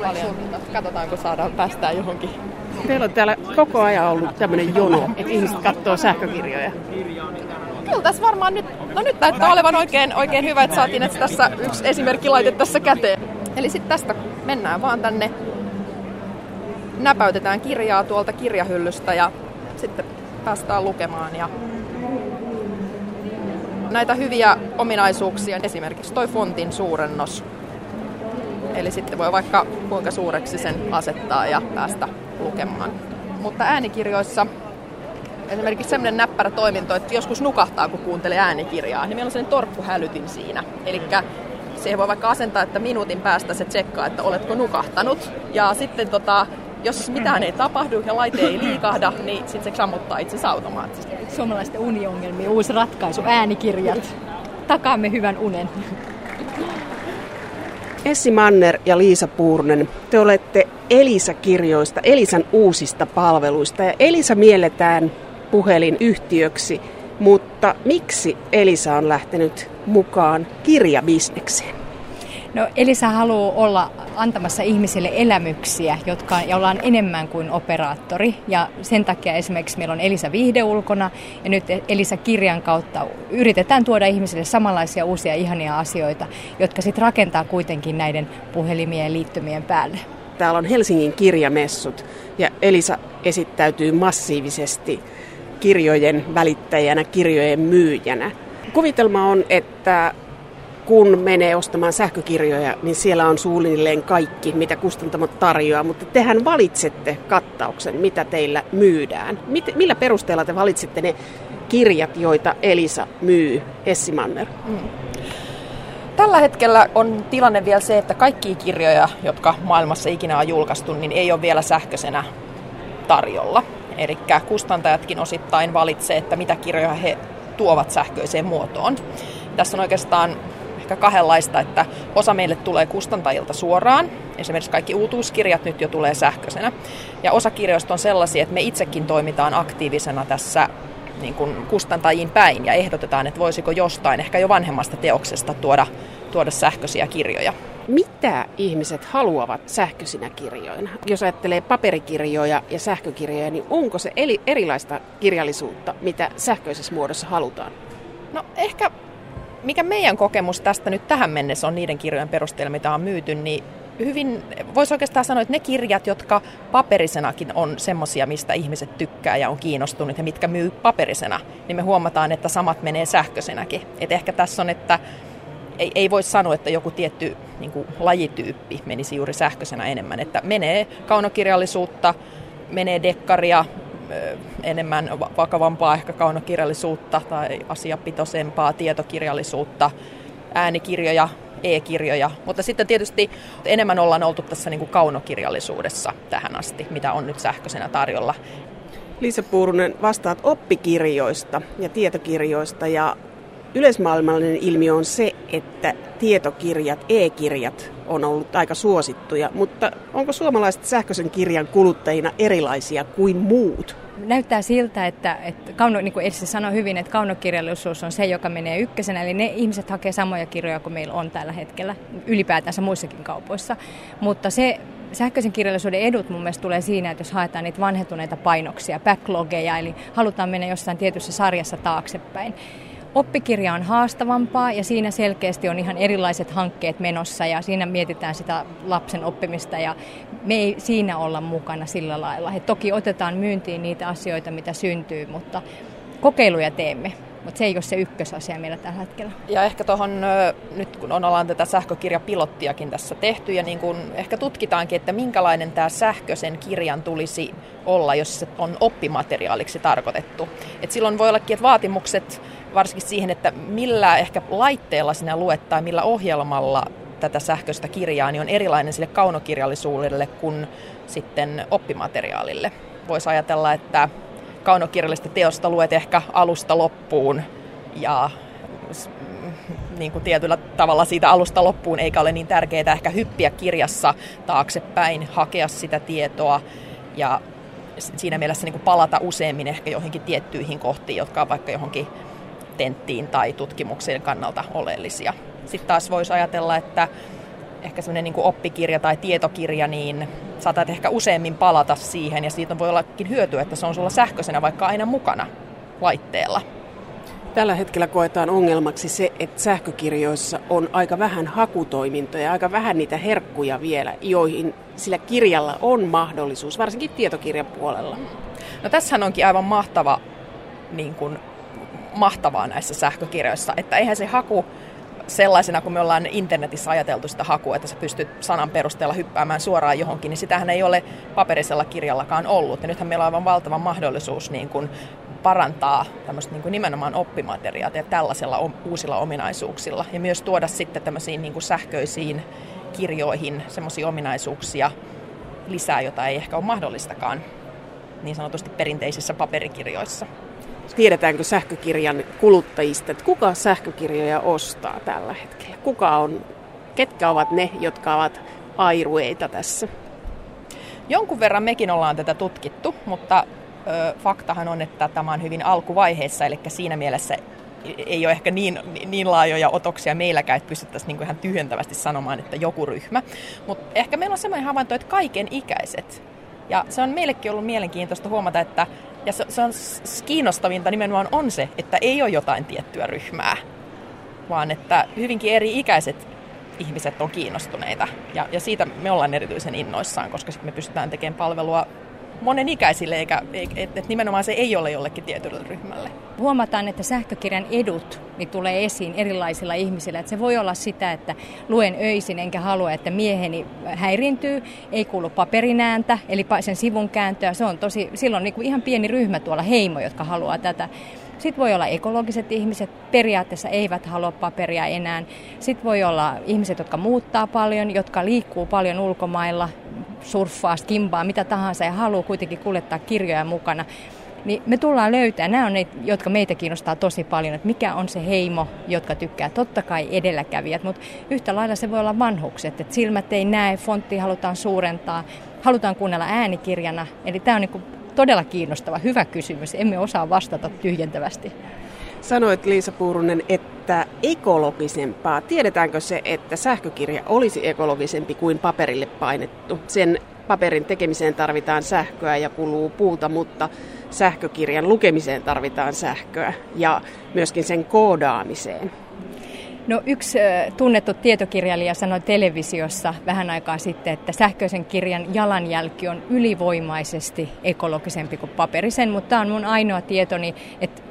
paljon. Katsotaan, kun saadaan päästään johonkin. Meillä on täällä koko ajan ollut tämmöinen jono, että ihmiset katsoo sähkökirjoja. Kyllä tässä varmaan nyt, no nyt näyttää olevan oikein, oikein hyvä, että saatiin että tässä yksi esimerkki laite tässä käteen. Eli sitten tästä mennään vaan tänne, näpäytetään kirjaa tuolta kirjahyllystä ja sitten päästään lukemaan. Ja näitä hyviä ominaisuuksia, esimerkiksi toi fontin suurennos. Eli sitten voi vaikka kuinka suureksi sen asettaa ja päästä lukemaan. Mutta äänikirjoissa esimerkiksi sellainen näppärä toiminto, että joskus nukahtaa, kun kuuntelee äänikirjaa, niin meillä on sellainen torppuhälytin siinä. Eli siihen voi vaikka asentaa, että minuutin päästä se tsekkaa, että oletko nukahtanut. Ja sitten tota, jos mitään ei tapahdu ja laite ei liikahda, niin sitten se sammuttaa itse automaattisesti. Suomalaisten uniongelmien uusi ratkaisu, äänikirjat. Takaamme hyvän unen. Essi Manner ja Liisa Puurnen, te olette Elisa-kirjoista, Elisan uusista palveluista. Ja Elisa mielletään puhelinyhtiöksi, mutta miksi Elisa on lähtenyt mukaan kirjabisnekseen? No Elisa haluaa olla antamassa ihmisille elämyksiä, jotka, joilla on enemmän kuin operaattori. Ja sen takia esimerkiksi meillä on Elisa Viihde ulkona ja nyt Elisa kirjan kautta yritetään tuoda ihmisille samanlaisia uusia ihania asioita, jotka sitten rakentaa kuitenkin näiden puhelimien ja liittymien päälle. Täällä on Helsingin kirjamessut ja Elisa esittäytyy massiivisesti kirjojen välittäjänä, kirjojen myyjänä. Kuvitelma on, että kun menee ostamaan sähkökirjoja, niin siellä on suunnilleen kaikki, mitä kustantamot tarjoaa, mutta tehän valitsette kattauksen, mitä teillä myydään. millä perusteella te valitsette ne kirjat, joita Elisa myy, Essi Manner? Mm. Tällä hetkellä on tilanne vielä se, että kaikki kirjoja, jotka maailmassa ikinä on julkaistu, niin ei ole vielä sähköisenä tarjolla. Eli kustantajatkin osittain valitsevat, että mitä kirjoja he tuovat sähköiseen muotoon. Tässä on oikeastaan ehkä kahdenlaista, että osa meille tulee kustantajilta suoraan. Esimerkiksi kaikki uutuuskirjat nyt jo tulee sähköisenä. Ja osa kirjoista on sellaisia, että me itsekin toimitaan aktiivisena tässä niin kuin kustantajiin päin ja ehdotetaan, että voisiko jostain ehkä jo vanhemmasta teoksesta tuoda, tuoda sähköisiä kirjoja. Mitä ihmiset haluavat sähköisinä kirjoina? Jos ajattelee paperikirjoja ja sähkökirjoja, niin onko se erilaista kirjallisuutta, mitä sähköisessä muodossa halutaan? No ehkä mikä meidän kokemus tästä nyt tähän mennessä on niiden kirjojen perusteella, mitä on myyty, niin hyvin, voisi oikeastaan sanoa, että ne kirjat, jotka paperisenakin on semmoisia, mistä ihmiset tykkää ja on kiinnostunut ja mitkä myy paperisena, niin me huomataan, että samat menee sähköisenäkin. Et ehkä tässä on, että ei, ei voi sanoa, että joku tietty niin kuin, lajityyppi menisi juuri sähköisenä enemmän. Että menee kaunokirjallisuutta, menee dekkaria, enemmän vakavampaa ehkä kaunokirjallisuutta tai asiapitoisempaa tietokirjallisuutta, äänikirjoja, e-kirjoja, mutta sitten tietysti enemmän ollaan oltu tässä niin kuin kaunokirjallisuudessa tähän asti, mitä on nyt sähköisenä tarjolla. Liisa Puurunen, vastaat oppikirjoista ja tietokirjoista ja yleismaailmallinen ilmiö on se, että tietokirjat, e-kirjat on ollut aika suosittuja, mutta onko suomalaiset sähköisen kirjan kuluttajina erilaisia kuin muut? Näyttää siltä, että, että kauno, niin kuin Elsi sanoi hyvin, että kaunokirjallisuus on se, joka menee ykkösenä. Eli ne ihmiset hakee samoja kirjoja kuin meillä on tällä hetkellä, ylipäätänsä muissakin kaupoissa. Mutta se sähköisen kirjallisuuden edut mun mielestä tulee siinä, että jos haetaan niitä vanhentuneita painoksia, backlogeja, eli halutaan mennä jossain tietyssä sarjassa taaksepäin. Oppikirja on haastavampaa ja siinä selkeästi on ihan erilaiset hankkeet menossa ja siinä mietitään sitä lapsen oppimista ja me ei siinä olla mukana sillä lailla. He toki otetaan myyntiin niitä asioita, mitä syntyy, mutta kokeiluja teemme. Mutta se ei ole se ykkösasia meillä tällä hetkellä. Ja ehkä tuohon, nyt kun on ollaan tätä sähkökirjapilottiakin tässä tehty, ja niin kun ehkä tutkitaankin, että minkälainen tämä sähköisen kirjan tulisi olla, jos se on oppimateriaaliksi tarkoitettu. Et silloin voi ollakin, että vaatimukset varsinkin siihen, että millä ehkä laitteella sinä luet tai millä ohjelmalla tätä sähköistä kirjaa, niin on erilainen sille kaunokirjallisuudelle kuin sitten oppimateriaalille. Voisi ajatella, että kaunokirjallista teosta luet ehkä alusta loppuun ja niin kuin tietyllä tavalla siitä alusta loppuun, eikä ole niin tärkeää ehkä hyppiä kirjassa taaksepäin, hakea sitä tietoa ja siinä mielessä niin kuin palata useammin ehkä johonkin tiettyihin kohtiin, jotka on vaikka johonkin tenttiin tai tutkimuksen kannalta oleellisia. Sitten taas voisi ajatella, että ehkä semmoinen niin oppikirja tai tietokirja, niin saatat ehkä useammin palata siihen ja siitä voi ollakin hyötyä, että se on sulla sähköisenä vaikka aina mukana laitteella. Tällä hetkellä koetaan ongelmaksi se, että sähkökirjoissa on aika vähän hakutoimintoja, aika vähän niitä herkkuja vielä, joihin sillä kirjalla on mahdollisuus, varsinkin tietokirjan puolella. No tässähän onkin aivan mahtava, niin kuin, mahtavaa näissä sähkökirjoissa, että eihän se haku sellaisena, kun me ollaan internetissä ajateltu sitä hakua, että sä pystyt sanan perusteella hyppäämään suoraan johonkin, niin sitähän ei ole paperisella kirjallakaan ollut. Ja nythän meillä on aivan valtava mahdollisuus niin kuin parantaa tämmöistä niin kuin nimenomaan oppimateriaalia tällaisella uusilla ominaisuuksilla. Ja myös tuoda sitten tämmöisiin niin kuin sähköisiin kirjoihin semmoisia ominaisuuksia lisää, jota ei ehkä ole mahdollistakaan niin sanotusti perinteisissä paperikirjoissa. Tiedetäänkö sähkökirjan kuluttajista, että kuka sähkökirjoja ostaa tällä hetkellä? Kuka on, ketkä ovat ne, jotka ovat airueita tässä? Jonkun verran mekin ollaan tätä tutkittu, mutta ö, faktahan on, että tämä on hyvin alkuvaiheessa, eli siinä mielessä ei ole ehkä niin, niin laajoja otoksia meilläkään, että pystyttäisiin niin ihan tyhjentävästi sanomaan, että joku ryhmä. Mutta ehkä meillä on sellainen havainto, että kaiken ikäiset. Ja se on meillekin ollut mielenkiintoista huomata, että ja se, se on kiinnostavinta nimenomaan on se, että ei ole jotain tiettyä ryhmää, vaan että hyvinkin eri ikäiset ihmiset on kiinnostuneita. Ja, ja siitä me ollaan erityisen innoissaan, koska sitten me pystytään tekemään palvelua monenikäisille, eikä, että et nimenomaan se ei ole jollekin tietylle ryhmälle. Huomataan, että sähkökirjan edut niin tulee esiin erilaisilla ihmisillä. Että se voi olla sitä, että luen öisin enkä halua, että mieheni häiriintyy, ei kuulu paperinääntä, eli sen sivun kääntöä. Se on tosi, silloin niin kuin ihan pieni ryhmä tuolla heimo, jotka haluaa tätä. Sitten voi olla ekologiset ihmiset, periaatteessa eivät halua paperia enää. Sitten voi olla ihmiset, jotka muuttaa paljon, jotka liikkuu paljon ulkomailla, surffaa, skimbaa, mitä tahansa ja haluaa kuitenkin kuljettaa kirjoja mukana. Niin me tullaan löytämään, nämä on ne, jotka meitä kiinnostaa tosi paljon, että mikä on se heimo, jotka tykkää. Totta kai edelläkävijät, mutta yhtä lailla se voi olla vanhukset, että silmät ei näe, fontti halutaan suurentaa, halutaan kuunnella äänikirjana. Eli tämä on niin todella kiinnostava, hyvä kysymys. Emme osaa vastata tyhjentävästi. Sanoit Liisa Puurunen, että ekologisempaa. Tiedetäänkö se, että sähkökirja olisi ekologisempi kuin paperille painettu? Sen paperin tekemiseen tarvitaan sähköä ja kuluu puuta, mutta sähkökirjan lukemiseen tarvitaan sähköä ja myöskin sen koodaamiseen. No yksi tunnettu tietokirjailija sanoi televisiossa vähän aikaa sitten, että sähköisen kirjan jalanjälki on ylivoimaisesti ekologisempi kuin paperisen, mutta tämä on mun ainoa tietoni, että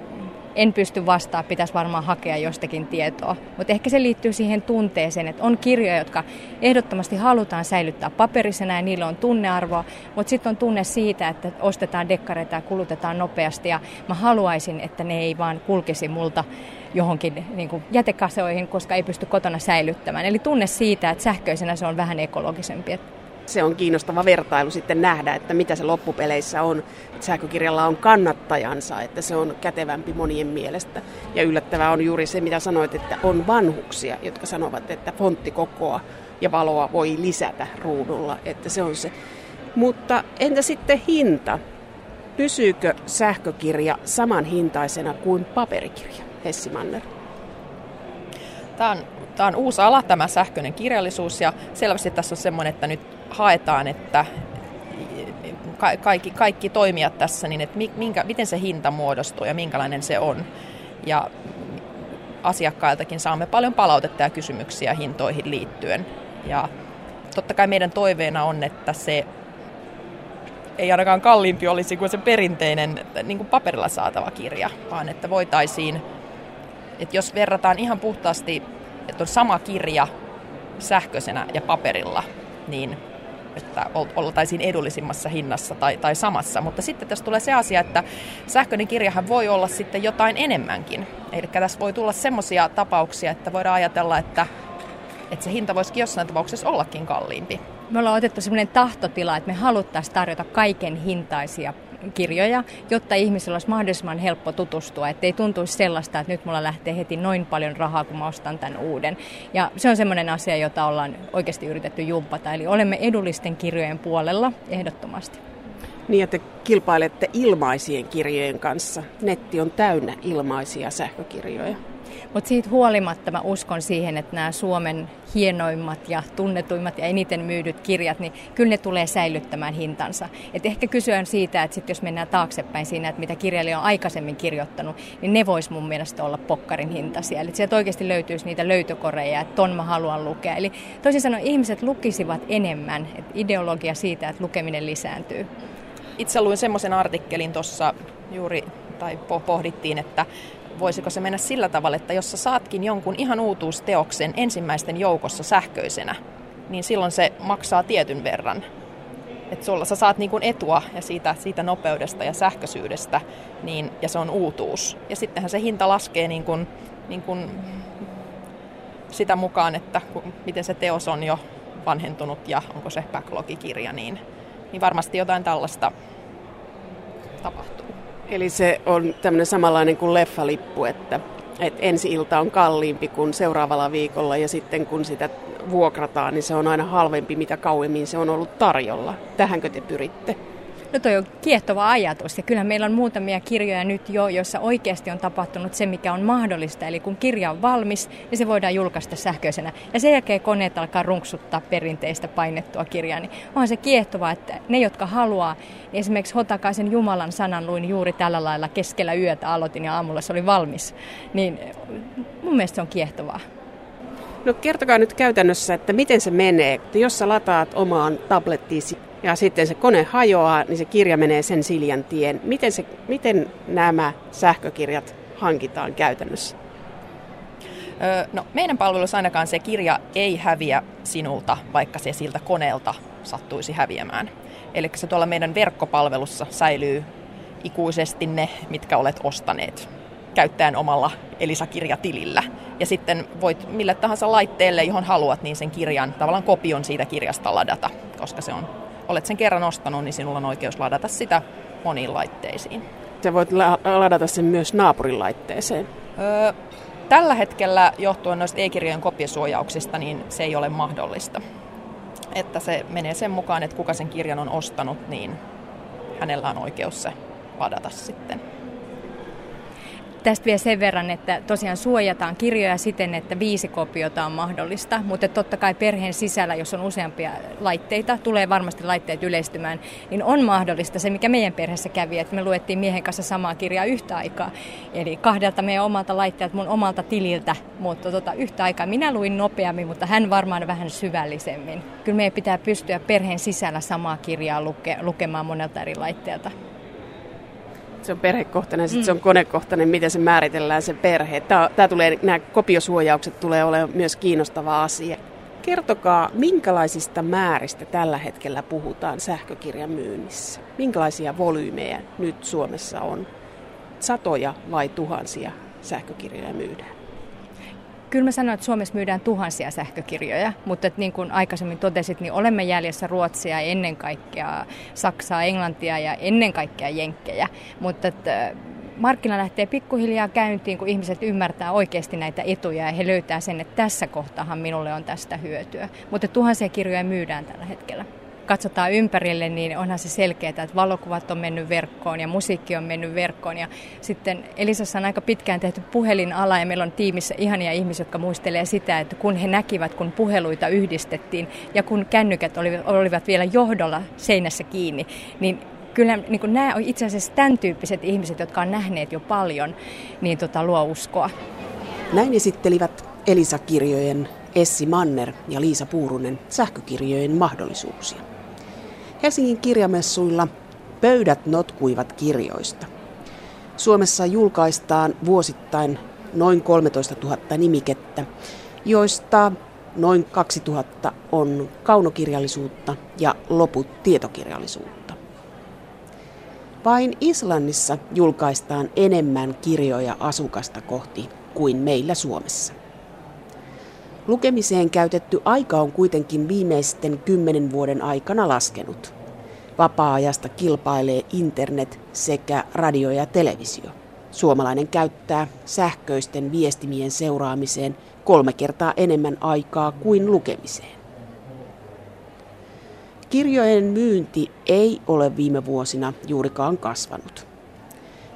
en pysty vastaa, pitäisi varmaan hakea jostakin tietoa. Mutta ehkä se liittyy siihen tunteeseen, että on kirjoja, jotka ehdottomasti halutaan säilyttää paperisena ja niillä on tunnearvoa, mutta sitten on tunne siitä, että ostetaan dekkareita ja kulutetaan nopeasti ja mä haluaisin, että ne ei vaan kulkisi multa johonkin niin kuin jätekasoihin, koska ei pysty kotona säilyttämään. Eli tunne siitä, että sähköisenä se on vähän ekologisempi se on kiinnostava vertailu sitten nähdä, että mitä se loppupeleissä on. Sähkökirjalla on kannattajansa, että se on kätevämpi monien mielestä. Ja yllättävää on juuri se, mitä sanoit, että on vanhuksia, jotka sanovat, että fonttikokoa ja valoa voi lisätä ruudulla, että se on se. Mutta entä sitten hinta? Pysyykö sähkökirja saman hintaisena kuin paperikirja, Hessi Manner? Tämä on, tämä on uusi ala, tämä sähköinen kirjallisuus, ja selvästi tässä on semmoinen, että nyt haetaan, että kaikki, kaikki toimijat tässä, niin että minkä, miten se hinta muodostuu ja minkälainen se on. Ja asiakkailtakin saamme paljon palautetta ja kysymyksiä hintoihin liittyen. Ja totta kai meidän toiveena on, että se ei ainakaan kalliimpi olisi kuin se perinteinen niin kuin paperilla saatava kirja, vaan että voitaisiin, että jos verrataan ihan puhtaasti, että on sama kirja sähköisenä ja paperilla, niin että oltaisiin edullisimmassa hinnassa tai, tai samassa. Mutta sitten tässä tulee se asia, että sähköinen kirjahan voi olla sitten jotain enemmänkin. Eli tässä voi tulla semmoisia tapauksia, että voidaan ajatella, että, että se hinta voisikin jossain tapauksessa ollakin kalliimpi. Me ollaan otettu semmoinen tahtotila, että me haluttaisiin tarjota kaiken hintaisia kirjoja, jotta ihmisillä olisi mahdollisimman helppo tutustua, ettei tuntuisi sellaista, että nyt mulla lähtee heti noin paljon rahaa, kun mä ostan tämän uuden. Ja se on semmoinen asia, jota ollaan oikeasti yritetty jumpata, eli olemme edullisten kirjojen puolella ehdottomasti. Niin, että kilpailette ilmaisien kirjojen kanssa. Netti on täynnä ilmaisia sähkökirjoja. Mutta siitä huolimatta mä uskon siihen, että nämä Suomen hienoimmat ja tunnetuimmat ja eniten myydyt kirjat, niin kyllä ne tulee säilyttämään hintansa. Et ehkä kysyä siitä, että sit jos mennään taaksepäin siinä, että mitä kirjailija on aikaisemmin kirjoittanut, niin ne vois mun mielestä olla pokkarin hintaisia. Eli sieltä oikeasti löytyisi niitä löytökoreja, että ton mä haluan lukea. Eli toisin sanoen ihmiset lukisivat enemmän, että ideologia siitä, että lukeminen lisääntyy. Itse luin semmoisen artikkelin tuossa juuri, tai pohdittiin, että voisiko se mennä sillä tavalla, että jos sä saatkin jonkun ihan uutuusteoksen ensimmäisten joukossa sähköisenä, niin silloin se maksaa tietyn verran. Että sulla sä saat niin etua ja siitä, siitä nopeudesta ja sähköisyydestä, niin, ja se on uutuus. Ja sittenhän se hinta laskee niin kuin, niin kuin sitä mukaan, että miten se teos on jo vanhentunut ja onko se backlogikirja, niin, niin varmasti jotain tällaista tapahtuu. Eli se on tämmöinen samanlainen kuin leffalippu, että, että ensi ilta on kalliimpi kuin seuraavalla viikolla ja sitten kun sitä vuokrataan, niin se on aina halvempi, mitä kauemmin se on ollut tarjolla. Tähänkö te pyritte? No toi on kiehtova ajatus ja kyllä meillä on muutamia kirjoja nyt jo, joissa oikeasti on tapahtunut se, mikä on mahdollista. Eli kun kirja on valmis, niin se voidaan julkaista sähköisenä. Ja sen jälkeen koneet alkaa runksuttaa perinteistä painettua kirjaa. Niin onhan se kiehtova, että ne, jotka haluaa, niin esimerkiksi Hotakaisen Jumalan sanan luin juuri tällä lailla keskellä yötä aloitin ja aamulla se oli valmis. Niin mun mielestä se on kiehtovaa. No kertokaa nyt käytännössä, että miten se menee. Jos sä lataat omaan tablettiisi ja sitten se kone hajoaa, niin se kirja menee sen Siljan tien. Miten, se, miten nämä sähkökirjat hankitaan käytännössä? no, meidän palvelussa ainakaan se kirja ei häviä sinulta, vaikka se siltä koneelta sattuisi häviämään. Eli se tuolla meidän verkkopalvelussa säilyy ikuisesti ne, mitkä olet ostaneet käyttäjän omalla Elisa-kirjatilillä. Ja sitten voit mille tahansa laitteelle, johon haluat, niin sen kirjan, tavallaan kopion siitä kirjasta ladata, koska se on olet sen kerran ostanut, niin sinulla on oikeus ladata sitä moniin laitteisiin. Sä voit la- ladata sen myös naapurin laitteeseen. Öö, tällä hetkellä johtuen noista e-kirjojen kopiosuojauksista, niin se ei ole mahdollista. Että se menee sen mukaan, että kuka sen kirjan on ostanut, niin hänellä on oikeus se ladata sitten. Tästä vielä sen verran, että tosiaan suojataan kirjoja siten, että viisi kopiota on mahdollista, mutta totta kai perheen sisällä, jos on useampia laitteita, tulee varmasti laitteet yleistymään, niin on mahdollista se, mikä meidän perheessä kävi, että me luettiin miehen kanssa samaa kirjaa yhtä aikaa. Eli kahdelta meidän omalta laitteelta, mun omalta tililtä, mutta tota, yhtä aikaa. Minä luin nopeammin, mutta hän varmaan vähän syvällisemmin. Kyllä meidän pitää pystyä perheen sisällä samaa kirjaa luke, lukemaan monelta eri laitteelta se on perhekohtainen, sitten mm. se on konekohtainen, miten se määritellään se perhe. Tämä, tämä tulee, nämä kopiosuojaukset tulee olemaan myös kiinnostava asia. Kertokaa, minkälaisista määristä tällä hetkellä puhutaan sähkökirjan myynnissä? Minkälaisia volyymeja nyt Suomessa on? Satoja vai tuhansia sähkökirjoja myydään? Kyllä mä sanoin, että Suomessa myydään tuhansia sähkökirjoja, mutta niin kuin aikaisemmin totesit, niin olemme jäljessä Ruotsia, ennen kaikkea Saksaa, Englantia ja ennen kaikkea Jenkkejä. Mutta että markkina lähtee pikkuhiljaa käyntiin, kun ihmiset ymmärtää oikeasti näitä etuja ja he löytää sen, että tässä kohtahan minulle on tästä hyötyä. Mutta tuhansia kirjoja myydään tällä hetkellä katsotaan ympärille, niin onhan se selkeää, että valokuvat on mennyt verkkoon ja musiikki on mennyt verkkoon. Ja sitten Elisassa on aika pitkään tehty puhelinala ja meillä on tiimissä ihania ihmisiä, jotka muistelee sitä, että kun he näkivät, kun puheluita yhdistettiin ja kun kännykät olivat vielä johdolla seinässä kiinni, niin kyllä niin kuin nämä on itse asiassa tämän tyyppiset ihmiset, jotka on nähneet jo paljon, niin tota, luo uskoa. Näin esittelivät Elisa-kirjojen Essi Manner ja Liisa Puurunen sähkökirjojen mahdollisuuksia. Helsingin kirjamessuilla pöydät notkuivat kirjoista. Suomessa julkaistaan vuosittain noin 13 000 nimikettä, joista noin 2000 on kaunokirjallisuutta ja loput tietokirjallisuutta. Vain Islannissa julkaistaan enemmän kirjoja asukasta kohti kuin meillä Suomessa. Lukemiseen käytetty aika on kuitenkin viimeisten kymmenen vuoden aikana laskenut. Vapaa-ajasta kilpailee internet sekä radio ja televisio. Suomalainen käyttää sähköisten viestimien seuraamiseen kolme kertaa enemmän aikaa kuin lukemiseen. Kirjojen myynti ei ole viime vuosina juurikaan kasvanut.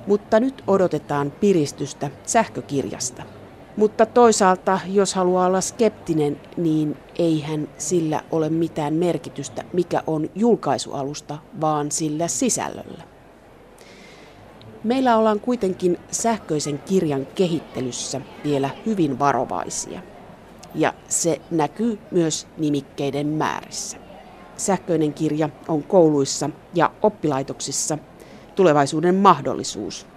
Mutta nyt odotetaan piristystä sähkökirjasta – Mutta toisaalta, jos haluaa olla skeptinen, niin eihän sillä ole mitään merkitystä, mikä on julkaisualusta, vaan sillä sisällöllä. Meillä ollaan kuitenkin sähköisen kirjan kehittelyssä vielä hyvin varovaisia. Ja se näkyy myös nimikkeiden määrissä. Sähköinen kirja on kouluissa ja oppilaitoksissa tulevaisuuden mahdollisuus,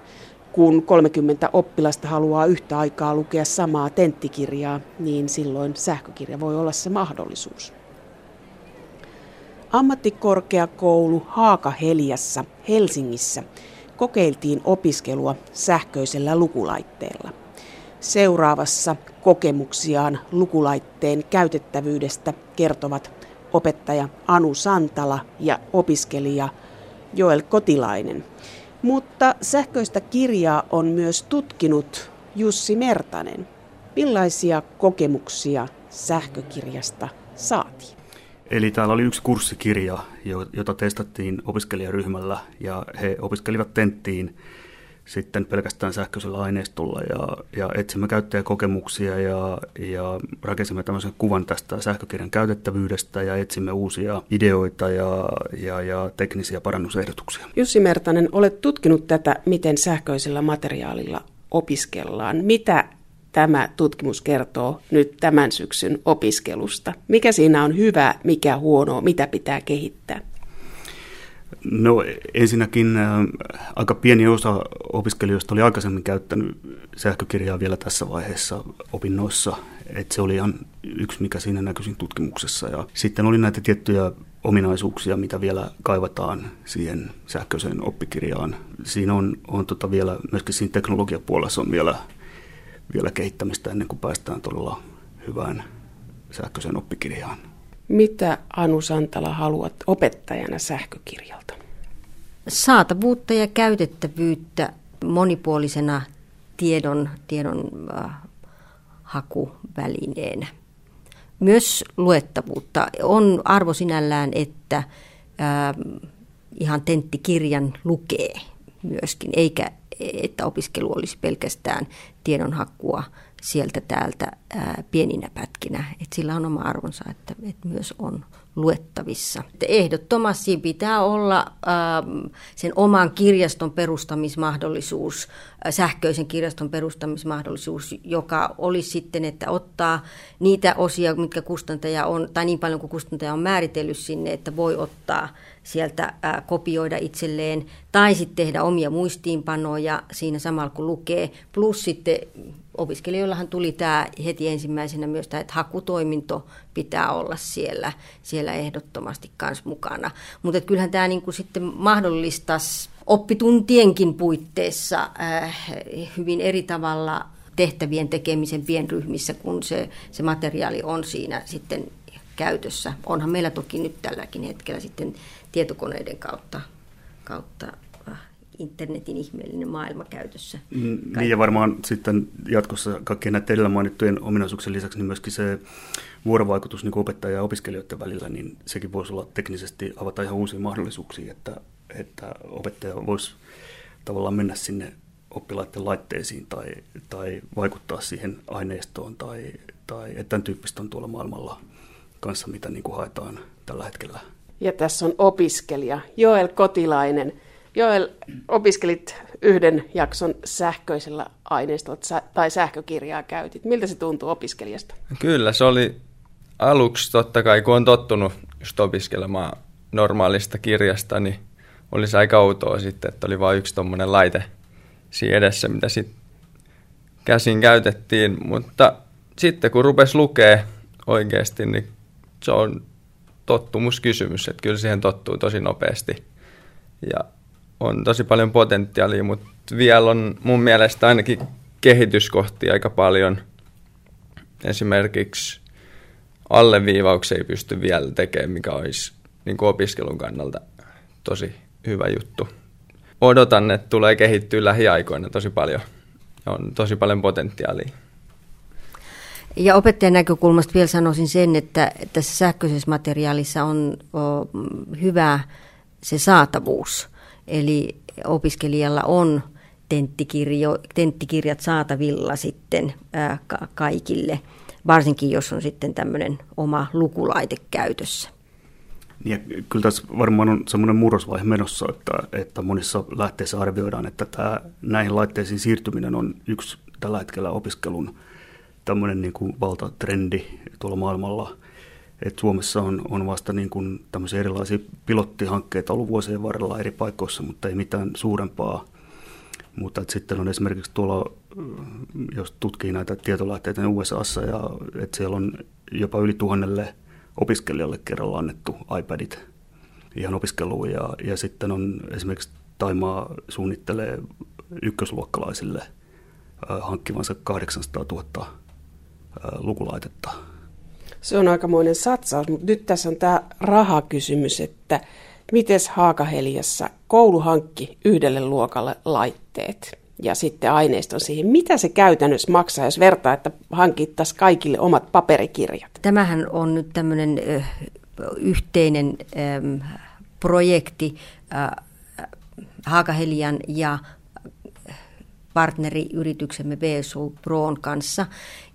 kun 30 oppilasta haluaa yhtä aikaa lukea samaa tenttikirjaa, niin silloin sähkökirja voi olla se mahdollisuus. Ammattikorkeakoulu Haaka Heliassa Helsingissä kokeiltiin opiskelua sähköisellä lukulaitteella. Seuraavassa kokemuksiaan lukulaitteen käytettävyydestä kertovat opettaja Anu Santala ja opiskelija Joel Kotilainen. Mutta sähköistä kirjaa on myös tutkinut Jussi Mertanen. Millaisia kokemuksia sähkökirjasta saatiin? Eli täällä oli yksi kurssikirja, jota testattiin opiskelijaryhmällä ja he opiskelivat tenttiin sitten pelkästään sähköisellä aineistolla ja, ja etsimme käyttäjäkokemuksia ja, ja rakensimme tämmöisen kuvan tästä sähkökirjan käytettävyydestä ja etsimme uusia ideoita ja, ja, ja teknisiä parannusehdotuksia. Jussi Mertanen, olet tutkinut tätä, miten sähköisellä materiaalilla opiskellaan. Mitä tämä tutkimus kertoo nyt tämän syksyn opiskelusta? Mikä siinä on hyvä, mikä huono, mitä pitää kehittää? No ensinnäkin äh, aika pieni osa opiskelijoista oli aikaisemmin käyttänyt sähkökirjaa vielä tässä vaiheessa opinnoissa. Et se oli ihan yksi, mikä siinä näkyisin tutkimuksessa. Ja sitten oli näitä tiettyjä ominaisuuksia, mitä vielä kaivataan siihen sähköiseen oppikirjaan. Siinä on, on tota vielä, myöskin siinä teknologiapuolessa on vielä, vielä kehittämistä ennen kuin päästään todella hyvään sähköiseen oppikirjaan. Mitä Anu Santala haluat opettajana sähkökirjalta? Saatavuutta ja käytettävyyttä monipuolisena tiedon, tiedon äh, hakuvälineenä. Myös luettavuutta. On arvo sinällään, että äh, ihan tenttikirjan lukee myöskin, eikä että opiskelu olisi pelkästään tiedonhakua sieltä täältä ää, pieninä pätkinä. Et sillä on oma arvonsa, että, että myös on luettavissa. Ehdottomasti pitää olla ää, sen oman kirjaston perustamismahdollisuus, ää, sähköisen kirjaston perustamismahdollisuus, joka olisi sitten, että ottaa niitä osia, mitkä kustantaja on, tai niin paljon kuin kustantaja on määritellyt sinne, että voi ottaa sieltä ää, kopioida itselleen, tai sitten tehdä omia muistiinpanoja siinä samalla kun lukee, plus sitten opiskelijoillahan tuli tämä heti ensimmäisenä myös tämä, että hakutoiminto pitää olla siellä, siellä ehdottomasti myös mukana. Mutta kyllähän tämä niinku sitten mahdollistaisi oppituntienkin puitteissa äh, hyvin eri tavalla tehtävien tekemisen pienryhmissä, kun se, se materiaali on siinä sitten käytössä. Onhan meillä toki nyt tälläkin hetkellä sitten tietokoneiden kautta, kautta internetin ihmeellinen maailma käytössä. Mm, niin ja varmaan sitten jatkossa kaikkien näiden edellä mainittujen ominaisuuksien lisäksi niin myöskin se vuorovaikutus niin opettaja ja opiskelijoiden välillä, niin sekin voisi olla teknisesti avata ihan uusia mahdollisuuksia, että, että opettaja voisi tavallaan mennä sinne oppilaiden laitteisiin tai, tai vaikuttaa siihen aineistoon tai, tai että tämän tyyppistä on tuolla maailmalla kanssa, mitä niin kuin haetaan tällä hetkellä. Ja tässä on opiskelija Joel Kotilainen – Joel, opiskelit yhden jakson sähköisellä aineistolla tai sähkökirjaa käytit. Miltä se tuntuu opiskelijasta? Kyllä, se oli aluksi totta kai, kun on tottunut just opiskelemaan normaalista kirjasta, niin oli se aika outoa sitten, että oli vain yksi tuommoinen laite siinä edessä, mitä sitten käsin käytettiin. Mutta sitten kun rupesi lukea oikeasti, niin se on tottumuskysymys, että kyllä siihen tottuu tosi nopeasti. Ja on tosi paljon potentiaalia, mutta vielä on mun mielestä ainakin kehityskohtia aika paljon. Esimerkiksi alleviivauksia ei pysty vielä tekemään, mikä olisi niin kuin opiskelun kannalta tosi hyvä juttu. Odotan, että tulee kehittyä lähiaikoina tosi paljon. On tosi paljon potentiaalia. Ja opettajan näkökulmasta vielä sanoisin sen, että tässä sähköisessä materiaalissa on hyvä se saatavuus – Eli opiskelijalla on tenttikirjo, tenttikirjat saatavilla sitten ää, ka- kaikille, varsinkin jos on sitten tämmöinen oma lukulaite käytössä. Ja kyllä tässä varmaan on semmoinen murrosvaihe menossa, että, että monissa lähteissä arvioidaan, että tämä, näihin laitteisiin siirtyminen on yksi tällä hetkellä opiskelun tämmöinen niin kuin valtatrendi tuolla maailmalla. Et Suomessa on, on vasta niin kuin tämmöisiä erilaisia pilottihankkeita ollut vuosien varrella eri paikoissa, mutta ei mitään suurempaa. Mutta et sitten on esimerkiksi tuolla, jos tutkii näitä tietolähteitä niin USAssa, ja että siellä on jopa yli tuhannelle opiskelijalle kerralla annettu iPadit ihan opiskeluun. Ja, ja sitten on esimerkiksi Taimaa suunnittelee ykkösluokkalaisille hankkivansa 800 000 lukulaitetta. Se on aikamoinen satsaus, mutta nyt tässä on tämä rahakysymys, että miten Haakaheliassa koulu hankki yhdelle luokalle laitteet ja sitten aineiston siihen. Mitä se käytännössä maksaa, jos vertaa, että hankittaisiin kaikille omat paperikirjat? Tämähän on nyt tämmöinen yhteinen projekti Haakahelian ja partneriyrityksemme BSU Proon kanssa.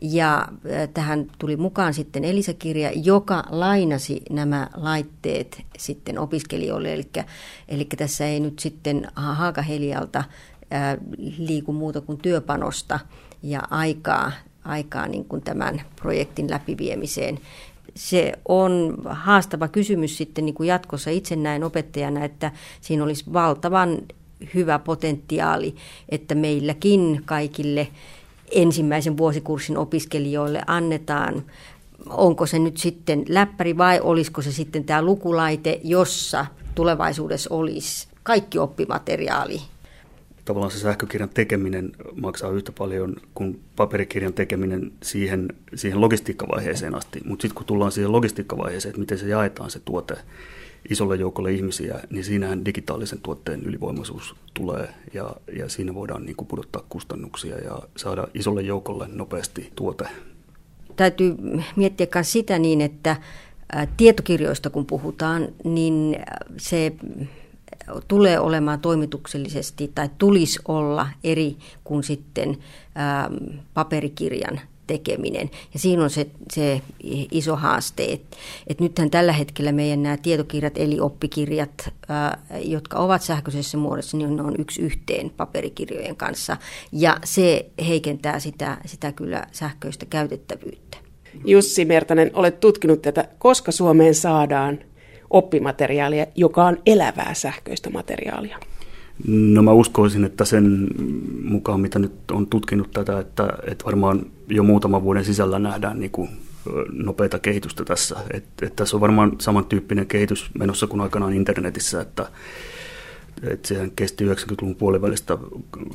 Ja tähän tuli mukaan sitten Elisa-kirja, joka lainasi nämä laitteet sitten opiskelijoille. Eli, eli tässä ei nyt sitten Haakahelialta liiku muuta kuin työpanosta ja aikaa, aikaa niin kuin tämän projektin läpiviemiseen. Se on haastava kysymys sitten niin kuin jatkossa. Itse näin opettajana, että siinä olisi valtavan hyvä potentiaali, että meilläkin kaikille ensimmäisen vuosikurssin opiskelijoille annetaan onko se nyt sitten läppäri vai olisiko se sitten tämä lukulaite, jossa tulevaisuudessa olisi kaikki oppimateriaali. Tavallaan se sähkökirjan tekeminen maksaa yhtä paljon kuin paperikirjan tekeminen siihen, siihen logistiikkavaiheeseen asti. Mutta sitten kun tullaan siihen logistiikkavaiheeseen, että miten se jaetaan se tuote, isolle joukolle ihmisiä, niin siinähän digitaalisen tuotteen ylivoimaisuus tulee ja, ja siinä voidaan niin kuin pudottaa kustannuksia ja saada isolle joukolle nopeasti tuote. Täytyy miettiä myös sitä niin, että tietokirjoista kun puhutaan, niin se tulee olemaan toimituksellisesti tai tulisi olla eri kuin sitten paperikirjan tekeminen. Ja siinä on se, se iso haaste, että, että nythän tällä hetkellä meidän nämä tietokirjat eli oppikirjat, ää, jotka ovat sähköisessä muodossa, niin ne on yksi yhteen paperikirjojen kanssa. Ja se heikentää sitä, sitä kyllä sähköistä käytettävyyttä. Jussi Mertanen, olet tutkinut tätä, koska Suomeen saadaan oppimateriaalia, joka on elävää sähköistä materiaalia? No mä uskoisin, että sen mukaan, mitä nyt on tutkinut tätä, että, että varmaan jo muutaman vuoden sisällä nähdään niin kuin nopeita kehitystä tässä. Että, että tässä on varmaan samantyyppinen kehitys menossa kuin aikanaan internetissä, että, että sehän kesti 90-luvun puolivälistä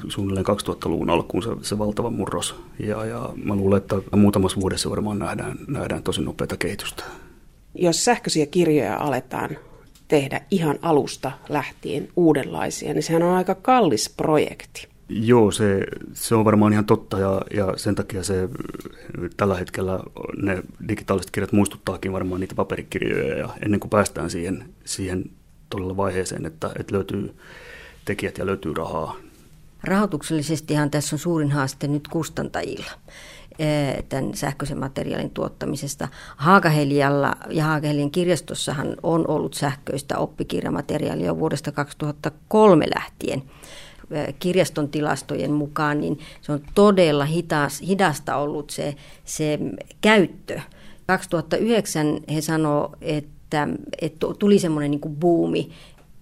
suunnilleen 2000-luvun alkuun se, se valtava murros. Ja, ja mä luulen, että muutamassa vuodessa varmaan nähdään, nähdään tosi nopeita kehitystä. Jos sähköisiä kirjoja aletaan tehdä ihan alusta lähtien uudenlaisia, niin sehän on aika kallis projekti. Joo, se, se on varmaan ihan totta ja, ja sen takia se tällä hetkellä ne digitaaliset kirjat muistuttaakin varmaan niitä paperikirjoja ja ennen kuin päästään siihen, siihen todella vaiheeseen, että, että löytyy tekijät ja löytyy rahaa. Rahoituksellisestihan tässä on suurin haaste nyt kustantajilla. Eh, tämän sähköisen materiaalin tuottamisesta. Haakahelialla ja Haakahelian kirjastossahan on ollut sähköistä oppikirjamateriaalia vuodesta 2003 lähtien kirjaston tilastojen mukaan, niin se on todella hitas, hidasta ollut se, se käyttö. 2009 he sanoivat, että, että tuli semmoinen niin buumi,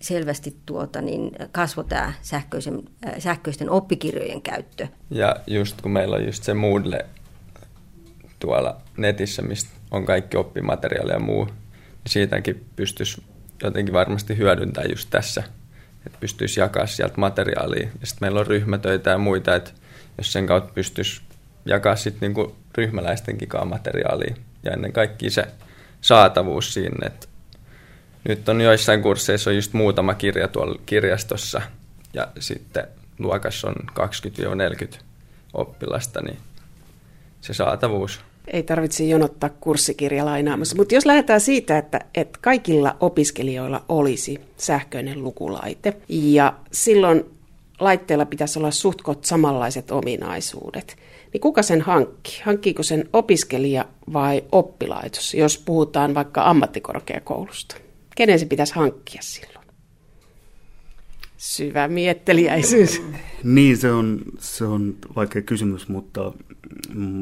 selvästi tuota, niin kasvoi tämä sähköisen, eh, sähköisten oppikirjojen käyttö. Ja just kun meillä on just se Moodle tuolla netissä, mistä on kaikki oppimateriaali ja muu, niin siitäkin pystyisi jotenkin varmasti hyödyntämään just tässä, että pystyisi jakaa sieltä materiaalia. Ja sitten meillä on ryhmätöitä ja muita, että jos sen kautta pystyisi jakaa sitten niinku ryhmäläistenkin materiaalia ja ennen kaikkea se saatavuus siinä, että nyt on joissain kursseissa on just muutama kirja tuolla kirjastossa ja sitten luokassa on 20-40 oppilasta, niin se saatavuus ei tarvitse jonottaa kurssikirja lainaamassa. Mutta jos lähdetään siitä, että, että kaikilla opiskelijoilla olisi sähköinen lukulaite ja silloin laitteella pitäisi olla suhtkot samanlaiset ominaisuudet, niin kuka sen hankkii? Hankkiiko sen opiskelija vai oppilaitos, jos puhutaan vaikka ammattikorkeakoulusta? Kenen se pitäisi hankkia silloin? Syvä mietteliäisyys. Niin, se on, se on vaikea kysymys, mutta,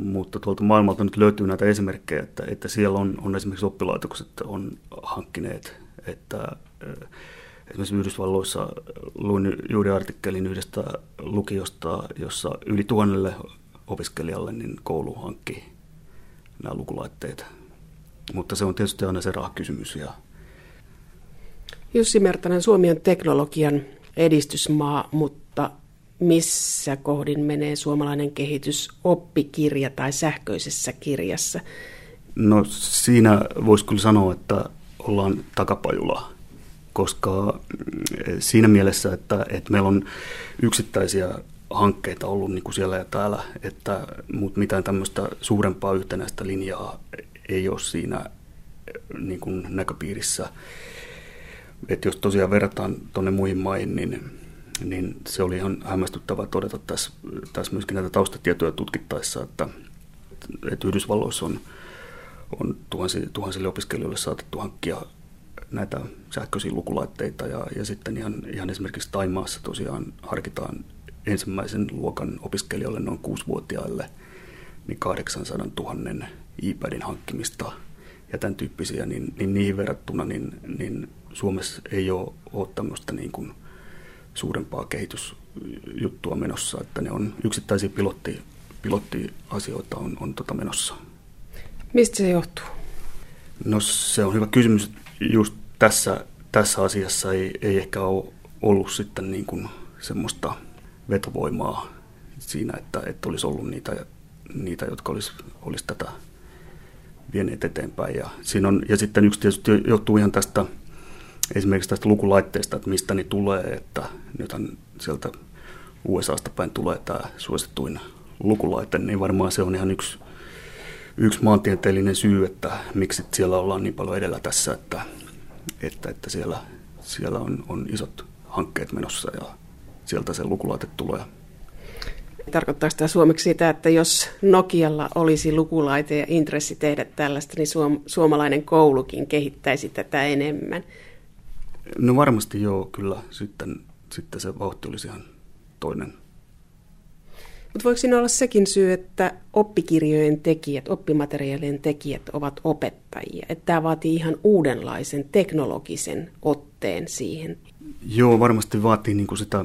mutta tuolta maailmalta nyt löytyy näitä esimerkkejä, että, että siellä on, on esimerkiksi oppilaitokset on hankkineet, että Esimerkiksi Yhdysvalloissa luin juuri artikkelin yhdestä lukiosta, jossa yli tuhannelle opiskelijalle niin koulu hankki nämä lukulaitteet. Mutta se on tietysti aina se rahakysymys. Ja... Jussi Mertanen, Suomi on teknologian edistysmaa, mutta missä kohdin menee suomalainen kehitys oppikirja tai sähköisessä kirjassa? No siinä voisi kyllä sanoa, että ollaan takapajula koska mm, siinä mielessä, että, että meillä on yksittäisiä hankkeita ollut niin kuin siellä ja täällä, että, mutta mitään tämmöistä suurempaa yhtenäistä linjaa ei ole siinä niin kuin näköpiirissä. Että jos tosiaan verrataan tuonne muihin maihin, niin, niin se oli ihan hämmästyttävää todeta tässä, tässä myöskin näitä taustatietoja tutkittaessa, että, että Yhdysvalloissa on, on tuhansille, tuhansille opiskelijoille saatettu hankkia näitä sähköisiä lukulaitteita ja, ja sitten ihan, ihan esimerkiksi Taimaassa tosiaan harkitaan ensimmäisen luokan opiskelijoille noin kuusivuotiaille niin 800 000 iPadin hankkimista ja tämän tyyppisiä, niin, niin niihin verrattuna niin, niin Suomessa ei ole, ole tämmöistä niin kuin suurempaa kehitysjuttua menossa, että ne on yksittäisiä pilotti, pilottiasioita on, on tota menossa. Mistä se johtuu? No se on hyvä kysymys. Just tässä, tässä asiassa ei, ei ehkä ole ollut sitten niin kuin semmoista vetovoimaa siinä, että, että olisi ollut niitä, niitä jotka olisi, olisi tätä vieneet eteenpäin. Ja, siinä on, ja sitten yksi tietysti johtuu ihan tästä esimerkiksi tästä lukulaitteesta, että mistä ne tulee, että nythän sieltä USAsta päin tulee tämä suosittuin lukulaite, niin varmaan se on ihan yksi, yksi maantieteellinen syy, että miksi siellä ollaan niin paljon edellä tässä, että, että, että siellä, siellä on, on isot hankkeet menossa ja sieltä se lukulaite tulee. Tarkoittaako tämä suomeksi sitä, että jos Nokialla olisi lukulaite ja intressi tehdä tällaista, niin suom- suomalainen koulukin kehittäisi tätä enemmän? No varmasti joo, kyllä. Sitten, sitten se vauhti olisi ihan toinen. Mutta voiko siinä olla sekin syy, että oppikirjojen tekijät, oppimateriaalien tekijät ovat opettajia? Että tämä vaatii ihan uudenlaisen teknologisen otteen siihen. Joo, varmasti vaatii niin kuin sitä,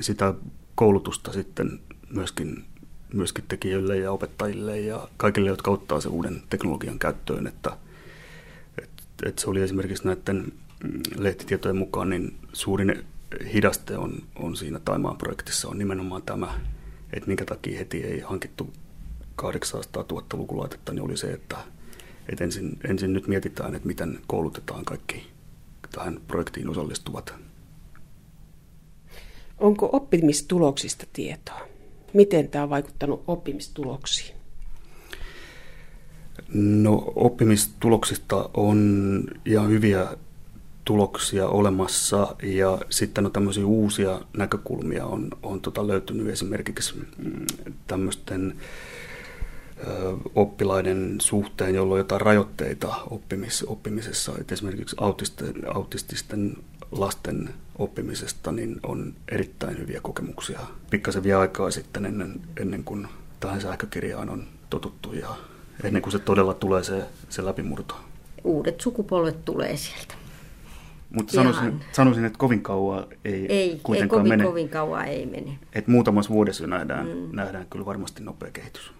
sitä koulutusta sitten myöskin, myöskin tekijöille ja opettajille ja kaikille, jotka ottaa sen uuden teknologian käyttöön. Että, et, et se oli esimerkiksi näiden lehtitietojen mukaan, niin suurin hidaste on, on siinä Taimaan projektissa on nimenomaan tämä että minkä takia heti ei hankittu 800 000 lukulaitetta, niin oli se, että, että ensin, ensin nyt mietitään, että miten koulutetaan kaikki tähän projektiin osallistuvat. Onko oppimistuloksista tietoa? Miten tämä on vaikuttanut oppimistuloksiin? No oppimistuloksista on ihan hyviä tuloksia olemassa ja sitten on tämmöisiä uusia näkökulmia on, on tota löytynyt esimerkiksi mm, tämmöisten oppilaiden suhteen, jolla on jotain rajoitteita oppimis, oppimisessa. Et esimerkiksi autisten, autististen lasten oppimisesta niin on erittäin hyviä kokemuksia. Pikkasen vie aikaa sitten ennen, ennen kuin tähän sähkökirjaan on totuttu ja ennen kuin se todella tulee se, se läpimurto. Uudet sukupolvet tulee sieltä. Mutta sanoisin, sanoisin, että kovin kauan ei, ei kuitenkaan ei kovin, mene. kovin kauan ei mene. Et muutamassa vuodessa nähdään, mm. nähdään kyllä varmasti nopea kehitys.